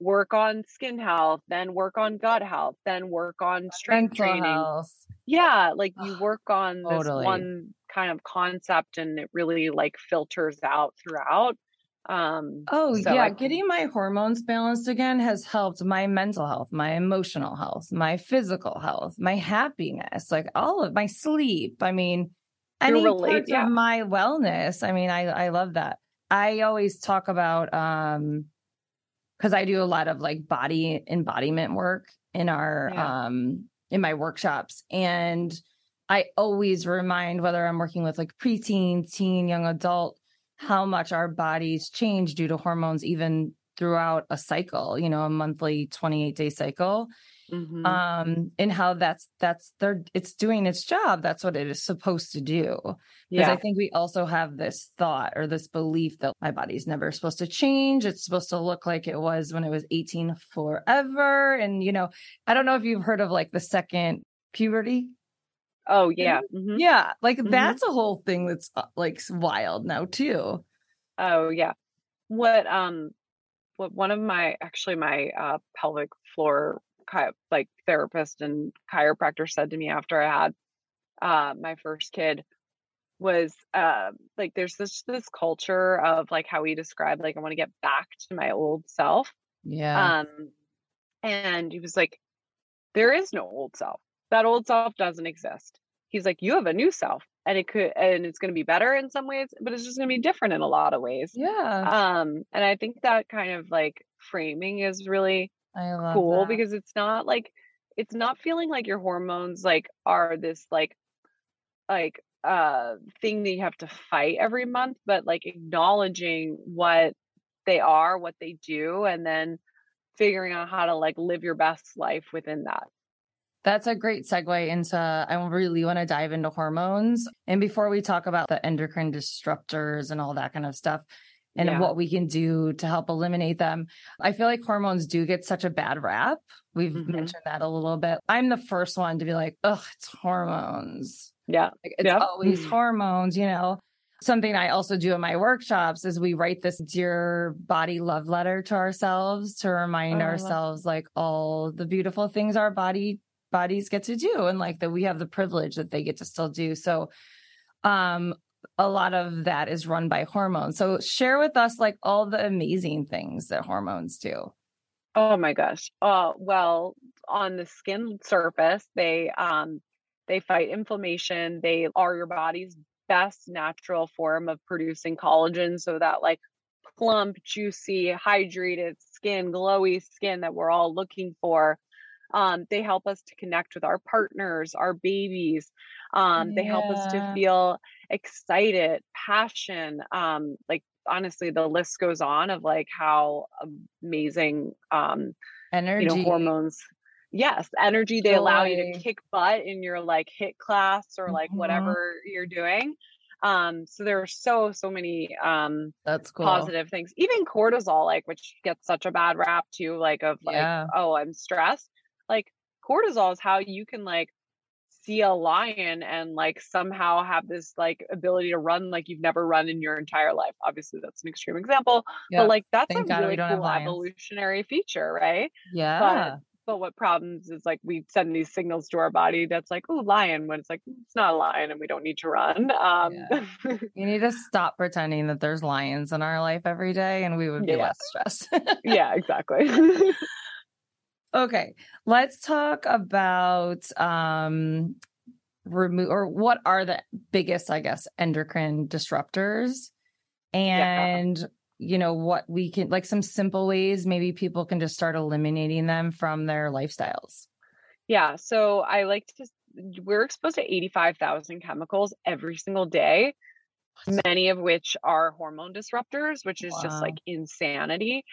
work on skin health then work on gut health then work on strength Mental training health. yeah like you [sighs] work on this Totally. one kind of concept and it really like filters out throughout um Oh, so yeah. I- Getting my hormones balanced again has helped my mental health, my emotional health, my physical health, my happiness, like all of my sleep. I mean, any relate- parts yeah. of my wellness. I mean, I, I love that. I always talk about, um, because I do a lot of like body embodiment work in our, Yeah. um, in my workshops. And I always remind whether I'm working with like preteen, teen, young adult, how much our bodies change due to hormones even throughout a cycle you know a monthly 28 day cycle mhm. um and how that's that's their it's doing its job that's what it is supposed to do because yeah i think we also have this thought or this belief that my body's never supposed to change it's supposed to look like it was when it was 18 forever and you know i don't know if you've heard of like the second puberty Oh yeah. Mm-hmm. Yeah. Like mm-hmm. that's a whole thing that's uh, like wild now too. Oh yeah. What um what one of my actually my uh pelvic floor like therapist and chiropractor said to me after I had uh my first kid was uh like there's this this culture of like how we describe like I want to get back to my old self. Yeah. Um and he was like there is no old self. That old self doesn't exist. He's like you have a new self and it could and it's going to be better in some ways but it's just going to be different in a lot of ways. Yeah. Um and I think that kind of like framing is really cool that. because it's not like it's not feeling like your hormones like are this like like uh thing that you have to fight every month but like acknowledging what they are what they do and then figuring out how to like live your best life within that that's a great segue into I really want to dive into hormones. And before we talk about the endocrine disruptors and all that kind of stuff and yeah. what we can do to help eliminate them, I feel like hormones do get such a bad rap. We've mm-hmm. mentioned that a little bit. I'm the first one to be like, "Ugh, it's hormones." Yeah. Like, it's yeah. always mm-hmm. hormones, you know. Something I also do in my workshops is we write this dear body love letter to ourselves to remind oh, ourselves like all the beautiful things our body bodies get to do and like that we have the privilege that they get to still do. So um a lot of that is run by hormones. So share with us like all the amazing things that hormones do. Oh my gosh. Uh well, on the skin surface, they um they fight inflammation. They are your body's best natural form of producing collagen so that like plump, juicy, hydrated skin, glowy skin that we're all looking for. Um, they help us to connect with our partners, our babies. Um, yeah. They help us to feel excited, passion. Um, like honestly, the list goes on of like how amazing um, energy, you know, hormones yes energy they Joy. allow you to kick butt in your like HIIT class or like mm-hmm. whatever you're doing um so there are so so many um that's cool. positive things even cortisol like which gets such a bad rap too like of like yeah. oh i'm stressed like cortisol is how you can like see a lion and like somehow have this like ability to run like you've never run in your entire life obviously that's an extreme example but like that's Thank a God really cool evolutionary feature right yeah but but what problems is like we send these signals to our body that's like, oh, lion, when it's like, it's not a lion and we don't need to run. Um, yeah. you need to stop pretending that there's lions in our life every day and we would be yeah. less stressed. yeah, exactly. [laughs] okay. Let's talk about um remove or what are the biggest, I guess, endocrine disruptors and yeah you know what we can like some simple ways maybe people can just start eliminating them from their lifestyles yeah so i like to we're exposed to 85,000 chemicals every single day many of which are hormone disruptors which is wow. just like insanity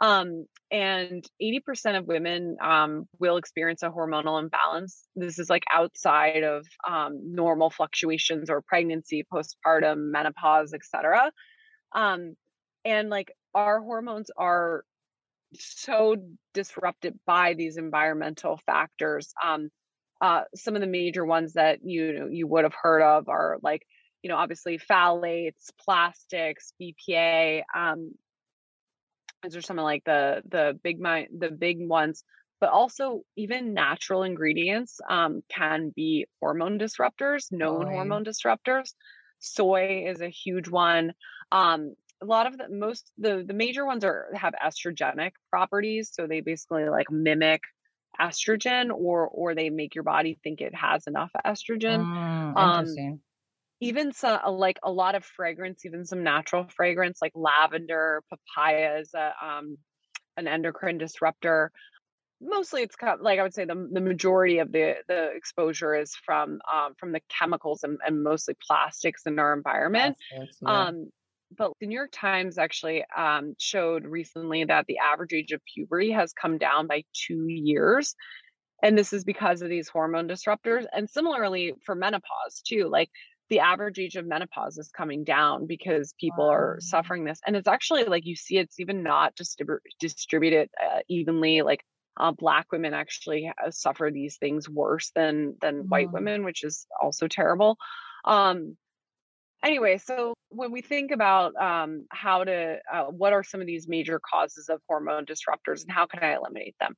um, and 80% of women um, will experience a hormonal imbalance. This is like outside of um, normal fluctuations or pregnancy postpartum menopause etc um, and like our hormones are so disrupted by these environmental factors. Um uh some of the major ones that you you would have heard of are like you know obviously phthalates plastics bpa um those are some of like the the big mind the big ones but also even natural ingredients um, can be hormone disruptors known hormone disruptors. Soy is a huge one. Um, a lot of the most the the major ones are have estrogenic properties so they basically like mimic estrogen or or they make your body think it has enough estrogen. Mm, um even some like a lot of fragrance even some natural fragrance like lavender papaya is a, um an endocrine disruptor mostly it's kind of, like I would say the the majority of the the exposure is from um, from the chemicals and, and mostly plastics in our environment. Plastics, yeah. Um, but the New York Times actually um, showed recently that the average age of puberty has come down by two years. And this is because of these hormone disruptors. And similarly for menopause, too. Like the average age of menopause is coming down because people wow. are suffering this. And it's actually like you see it's even not distrib- distributed uh, evenly, like uh, black women actually suffer these things worse than than mm-hmm. white women which is also terrible um anyway so when we think about um, how to uh, what are some of these major causes of hormone disruptors and how can i eliminate them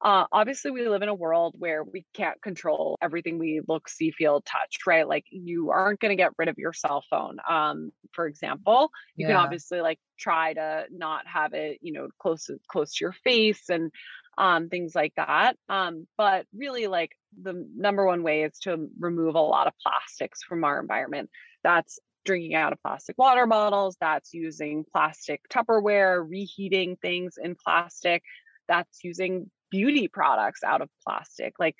uh, obviously we live in a world where we can't control everything we look see feel touch right? Like you aren't going to get rid of your cell phone. Um, for example you yeah. can obviously like try to not have it you know close to close to your face and um, things like that. Um, but really like the number one way is to remove a lot of plastics from our environment. That's drinking out of plastic water bottles that's using plastic tupperware reheating things in plastic that's using beauty products out of plastic. Like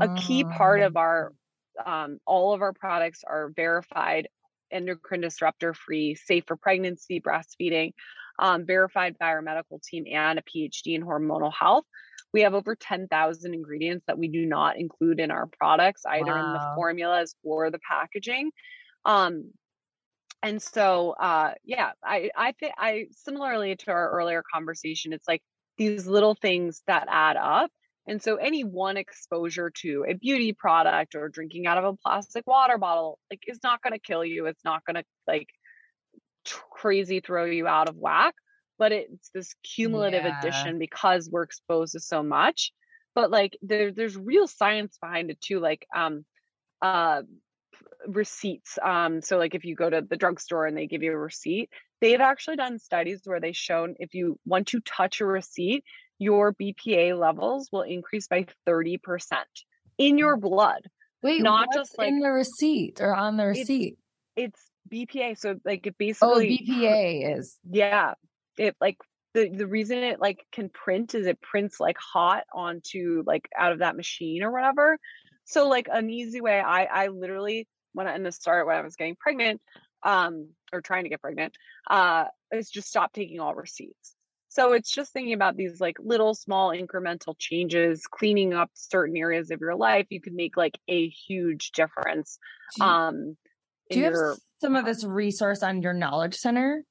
a key part of our oh. um, all of our products are verified endocrine disruptor free, safe for pregnancy, breastfeeding, um, verified by our medical team and a PhD in hormonal health. We have over 10,000 ingredients that we do not include in our products, either wow. in the formulas or the packaging. Um, and so, uh, yeah, I, I think I similarly to our earlier conversation, it's like these little things that add up. And so any one exposure to a beauty product or drinking out of a plastic water bottle like is not going to kill you. It's not going to like crazy throw you out of whack, but it's this cumulative yeah. addition because we're exposed to so much. But like there there's real science behind it too like um uh receipts um so like if you go to the drugstore and they give you a receipt they've actually done studies where they've shown if you want to touch a receipt, your BPA levels will increase by 30% in your blood. Wait, not just like in the receipt or on the receipt. It's, it's BPA. So like it oh, basically Oh, BPA is. Yeah. It like the the reason it like can print is it prints like hot onto like out of that machine or whatever. So like an easy way I I literally when I in the start when I was getting pregnant, um, or trying to get pregnant, uh, is just stop taking all receipts. So it's just thinking about these like little small incremental changes, cleaning up certain areas of your life. You can make like a huge difference. Um, do you your, have some of this resource on your knowledge center?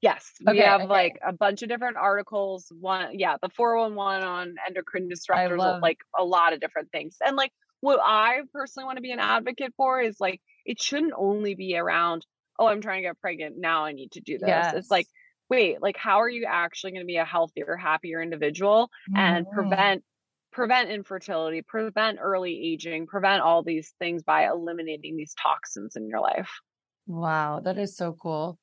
Yes, we have okay. like a bunch of different articles. One, yeah, the 411 on endocrine disruptors, love- like a lot of different things. And like what I personally want to be an advocate for is like it shouldn't only be around oh, I'm trying to get pregnant. Now I need to do this. Yes. It's like, wait, like how are you actually going to be a healthier, happier individual mm-hmm. and prevent prevent infertility, prevent early aging, prevent all these things by eliminating these toxins in your life. Wow, that is so cool.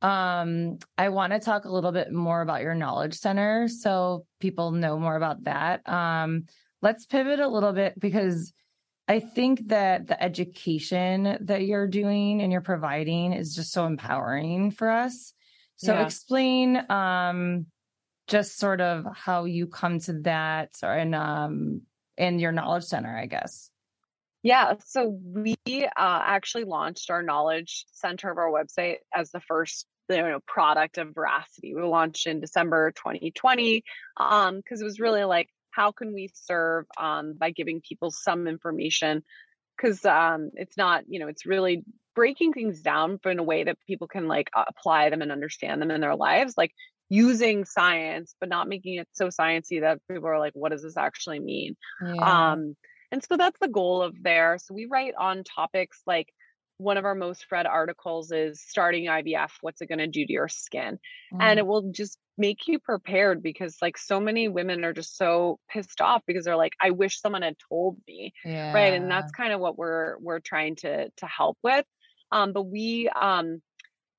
Um, I want to talk a little bit more about your knowledge center so people know more about that. Um, let's pivot a little bit because I think that the education that you're doing and you're providing is just so empowering for us. So yeah. explain um just sort of how you come to that or in um in your knowledge center, I guess. Yeah, so we uh, actually launched our knowledge center of our website as the first you know product of veracity. We launched in December 2020 um because it was really like how can we serve um, by giving people some information? Because um, it's not you know it's really breaking things down in a way that people can like apply them and understand them in their lives like using science but not making it so sciencey that people are like what does this actually mean? Yeah. um and so that's the goal of there. So we write on topics like one of our most read articles is starting IVF what's it going to do to your skin mm. and it will just make you prepared because like so many women are just so pissed off because they're like i wish someone had told me yeah. right and that's kind of what we're we're trying to to help with um but we um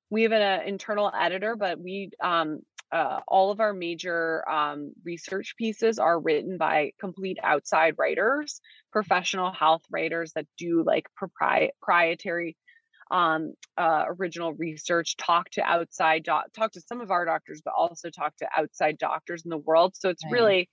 we have an internal editor but we um uh, all of our major um, research pieces are written by complete outside writers professional health writers that do like proprietary um, uh, original research, talk to outside doc, talk to some of our doctors, but also talk to outside doctors in the world. So it's right. really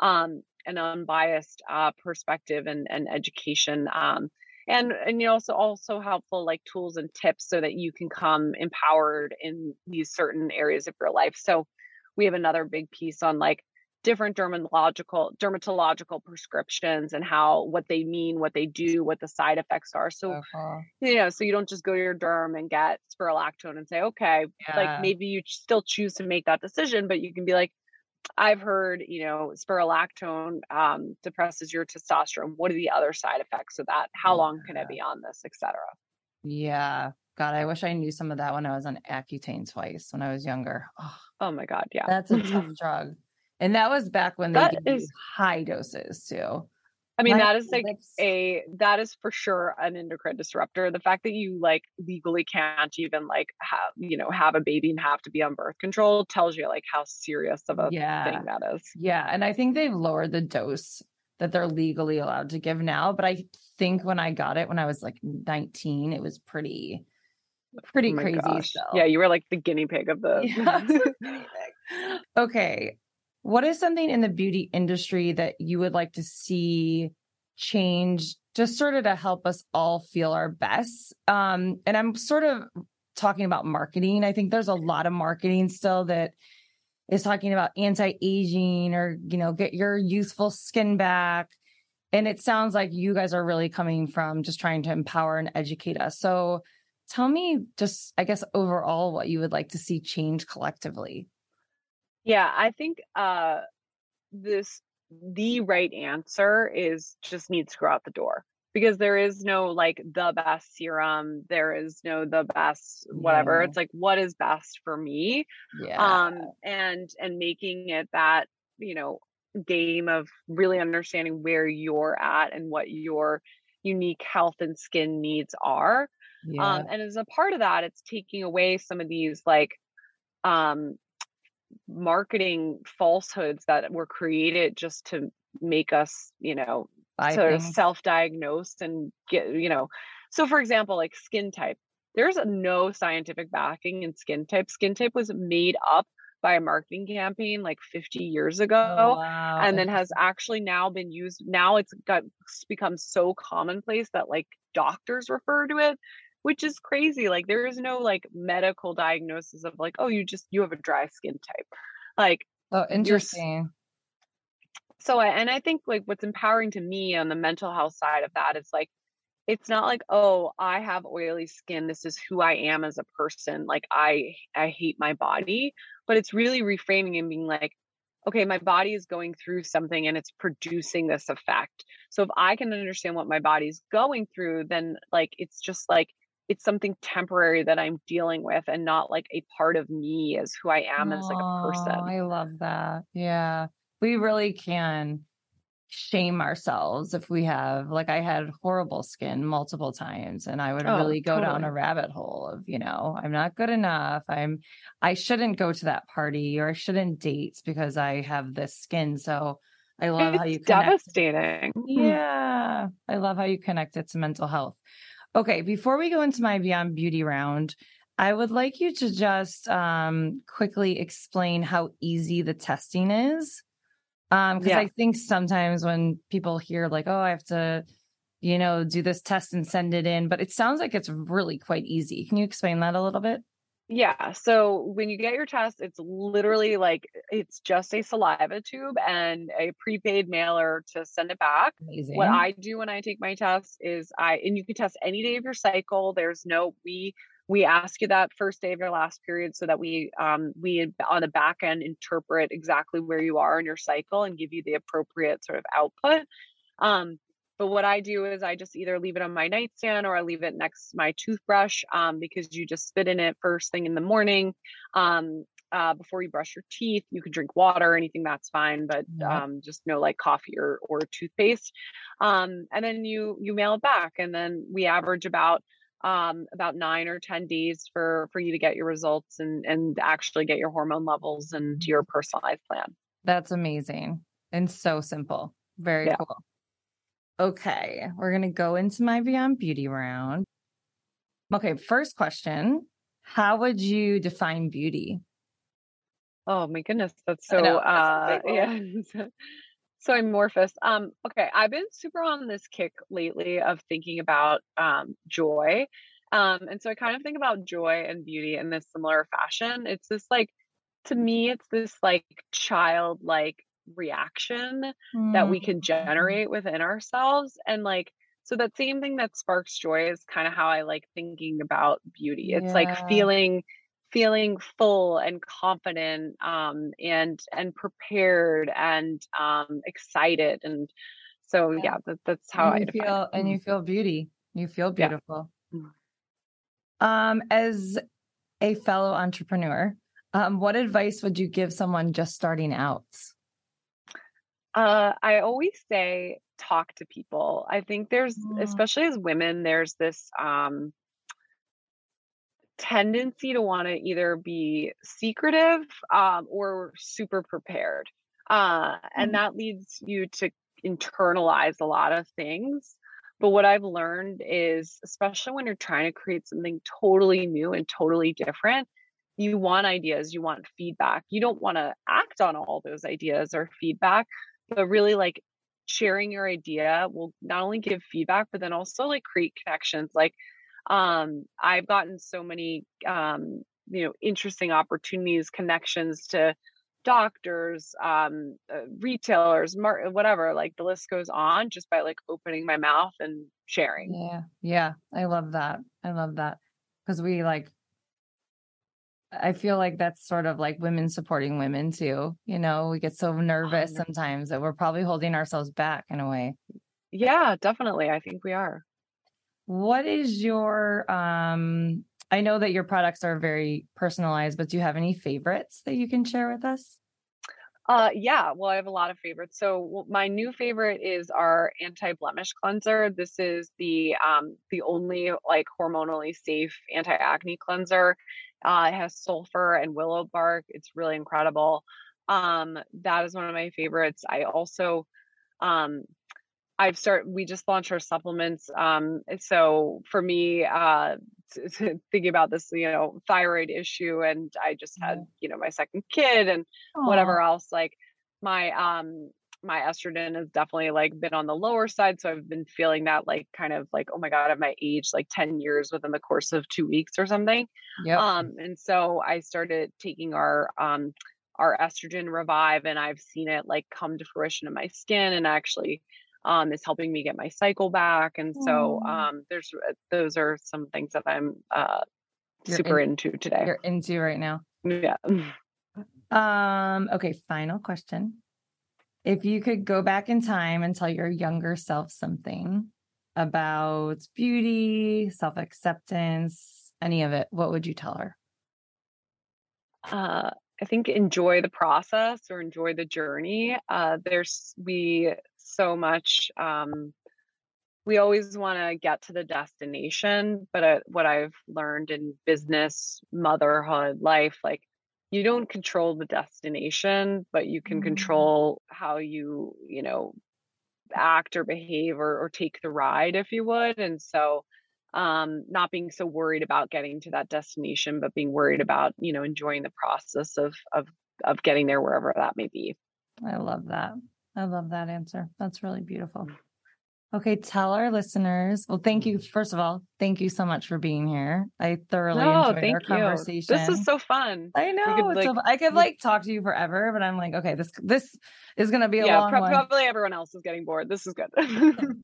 um, an unbiased uh, perspective and, and education. Um, and and you know also also helpful like tools and tips so that you can come empowered in these certain areas of your life. So we have another big piece on like different dermatological dermatological prescriptions and how what they mean, what they do, what the side effects are. So uh-huh. you know, so you don't just go to your derm and get spironolactone and say, okay, yeah. like maybe you still choose to make that decision, but you can be like, I've heard, you know, spironolactone um, depresses your testosterone. What are the other side effects of that? How long can I be on this, etc. Yeah. God, I wish I knew some of that when I was on Accutane twice when I was younger. Oh, oh my God. Yeah. That's a tough [laughs] drug. And that was back when they that is high doses too. I mean, that is like lips. a that is for sure an endocrine disruptor. The fact that you like legally can't even like have you know have a baby and have to be on birth control tells you like how serious of a yeah. thing that is. Yeah, and I think they've lowered the dose that they're legally allowed to give now. But I think when I got it when I was like 19, it was pretty oh pretty oh crazy. Yeah, you were like the guinea pig of the. [laughs] Yeah, [laughs] okay, what is something in the beauty industry that you would like to see change just sort of to help us all feel our best? Um, and I'm sort of talking about marketing. I think there's a lot of marketing still that is talking about anti-aging or, you know, get your youthful skin back. And it sounds like you guys are really coming from just trying to empower and educate us. So tell me just, I guess, overall what you would like to see change collectively. Yeah, I think uh this the right answer is just needs to go out the door because there is no like the best serum there is no the best whatever yeah. it's like what is best for me yeah. um and and making it that you know game of really understanding where you're at and what your unique health and skin needs are yeah. um and as a part of that it's taking away some of these like um marketing falsehoods that were created just to make us, you know, Buy sort things. of self-diagnose and get, you know. So for example, like skin type, there's no scientific backing in skin type. Skin type was made up by a marketing campaign like 50 years oh, ago oh, wow. and then has actually now been used now it's got become so commonplace that like doctors refer to it which is crazy. Like there is no like medical diagnosis of like, oh, you just you have a dry skin type. Like oh, interesting. So and I think like what's empowering to me on the mental health side of that is like it's not like oh i have oily skin this is who i am as a person like i i hate my body but it's really reframing and being like okay my body is going through something and it's producing this effect so if i can understand what my body's going through then like it's just like it's something temporary that I'm dealing with and not like a part of me as who I am as like a person. I love that. Yeah. We really can shame ourselves if we have like I had horrible skin multiple times and I would oh, really go totally. down a rabbit hole of, you know, I'm not good enough. I'm I shouldn't go to that party or I shouldn't date because I have this skin. So I love it's how you connect. devastating. Yeah. I love how you connect it to mental health. Okay, before we go into my Beyond Beauty round, I would like you to just um, quickly explain how easy the testing is. Um, because yeah. I think sometimes when people hear like, oh, I have to, you know, do this test and send it in, but it sounds like it's really quite easy. Can you explain that a little bit? Yeah. So when you get your test, it's literally like it's just a saliva tube and a prepaid mailer to send it back. Amazing. What I do when I take my test is I and you can test any day of your cycle. There's no we we ask you that first day of your last period so that we um we on the back end interpret exactly where you are in your cycle and give you the appropriate sort of output. Um but what I do is I just either leave it on my nightstand or I leave it next my toothbrush um, because you just spit in it first thing in the morning. Um, uh, before you brush your teeth, you can drink water, anything that's fine, but um, just no like coffee or or toothpaste. Um, and then you you mail it back, and then we average about um, about nine or ten days for for you to get your results and and actually get your hormone levels and your personalized plan. That's amazing and so simple. Very yeah. cool. Okay, we're going to go into my Beyond Beauty round. Okay, first question How would you define beauty? Oh my goodness, that's so uh [laughs] yeah. [laughs] so amorphous. Um okay, I've been super on this kick lately of thinking about um joy. Um and so I kind of think about joy and beauty in this similar fashion. It's this like to me it's this like childlike reaction mm. that we can mm. generate within ourselves and like so that same thing that sparks joy is kind of how i like thinking about beauty it's yeah. like feeling feeling full and confident um, and and prepared and um, excited and so yeah, that, that's how and I feel it. and you feel beauty you feel beautiful yeah. Mm. um as a fellow entrepreneur um, what advice would you give someone just starting out uh, I always say talk to people. I think there's, mm. especially as women, there's this um, tendency to want to either be secretive um, or super prepared. Uh, and mm. that leads you to internalize a lot of things. But what I've learned is, especially when you're trying to create something totally new and totally different, you want ideas, you want feedback. You don't want to act on all those ideas or feedback, but really like sharing your idea will not only give feedback, but then also like create connections. Like um i've gotten so many um you know interesting opportunities connections to doctors um uh, retailers mar- whatever like the list goes on just by like opening my mouth and sharing yeah yeah i love that i love that because we like i feel like that's sort of like women supporting women too you know? We get so nervous sometimes that we're probably holding ourselves back in a way. Yeah definitely i think we are. What is your um I know that your products are very personalized, but do you have any favorites that you can share with us? Uh yeah, well I have a lot of favorites. So my new favorite is our anti-blemish cleanser. This is the um the only like hormonally safe anti-acne cleanser. Uh it has sulfur and willow bark. It's really incredible. Um that is one of my favorites. I also um I've started, we just launched our supplements. Um, so for me, uh, thinking about this, you know, thyroid issue, and I just had, you know, my second kid and Aww. whatever else, like my, um, my estrogen has definitely like been on the lower side. So I've been feeling that like kind of like, oh my God, I've my age like 10 years within the course of two weeks or something. Yeah. Um, and so I started taking our, um, our estrogen revive and I've seen it like come to fruition in my skin and actually um, is helping me get my cycle back. And so um, there's uh, those are some things that I'm uh, super in, into today. You're into right now. Yeah. [laughs] Um. Okay. Final question. If you could go back in time and tell your younger self something about beauty, self acceptance, any of it, what would you tell her? Uh, I think enjoy the process or enjoy the journey. Uh, there's we so much um, we always want to get to the destination but uh, what i've learned in business motherhood life like you don't control the destination but you can mm-hmm. control how you you know act or behave or, or take the ride if you would and so um not being so worried about getting to that destination but being worried about you know enjoying the process of of of getting there wherever that may be i love that I love that answer. That's really beautiful. Okay, tell our listeners. Well, thank you. First of all, thank you so much for being here. I thoroughly no, enjoyed our conversation. This is so fun. I know. Could, like, so, I could like talk to you forever, but I'm like, okay, this this is gonna be a yeah, long pro- one. Probably everyone else is getting bored. This is good. [laughs]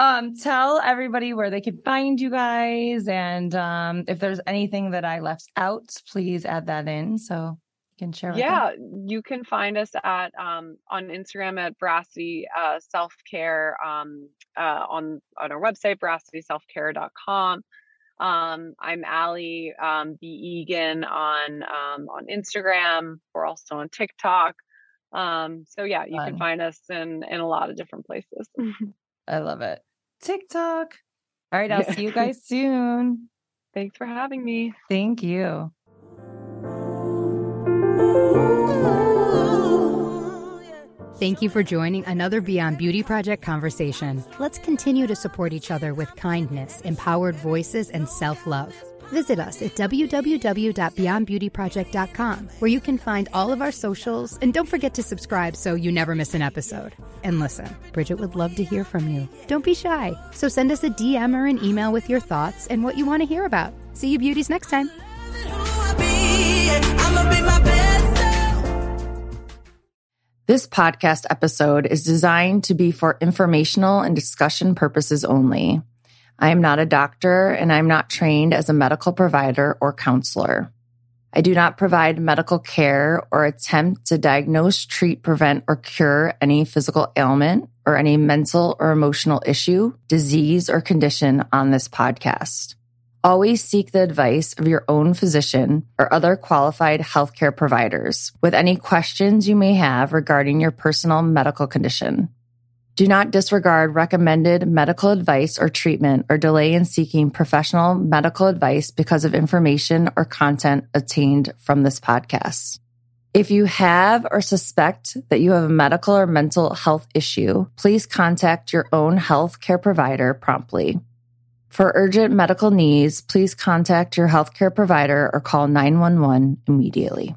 um, tell everybody where they can find you guys, and um, if there's anything that I left out, please add that in. So can share yeah them? you can find us at um, on instagram at veracity uh, self-care um, uh, on on our website veracityselfcare.com um, i'm allie um, b egan on um, on instagram. We're also on tiktok. Um, so yeah you Fun. can find us in in a lot of different places. [laughs] I love it. Tiktok. All right i'll see you [laughs] guys soon. Thanks for having me. Thank you Thank you for joining another Beyond Beauty Project conversation. Let's continue to support each other with kindness, empowered voices, and self love. Visit us at www.beyondbeautyproject.com, where you can find all of our socials. And don't forget to subscribe so you never miss an episode. And listen, Bridgett would love to hear from you. Don't be shy. So send us a DM or an email with your thoughts and what you want to hear about. See you, beauties, next time. This podcast episode is designed to be for informational and discussion purposes only. I am not a doctor and I'm not trained as a medical provider or counselor. I do not provide medical care or attempt to diagnose, treat, prevent, or cure any physical ailment or any mental or emotional issue, disease, or condition on this podcast. Always seek the advice of your own physician or other qualified healthcare providers with any questions you may have regarding your personal medical condition. Do not disregard recommended medical advice or treatment or delay in seeking professional medical advice because of information or content obtained from this podcast. If you have or suspect that you have a medical or mental health issue, please contact your own health care provider promptly. For urgent medical needs, please contact your healthcare provider or call 911 immediately.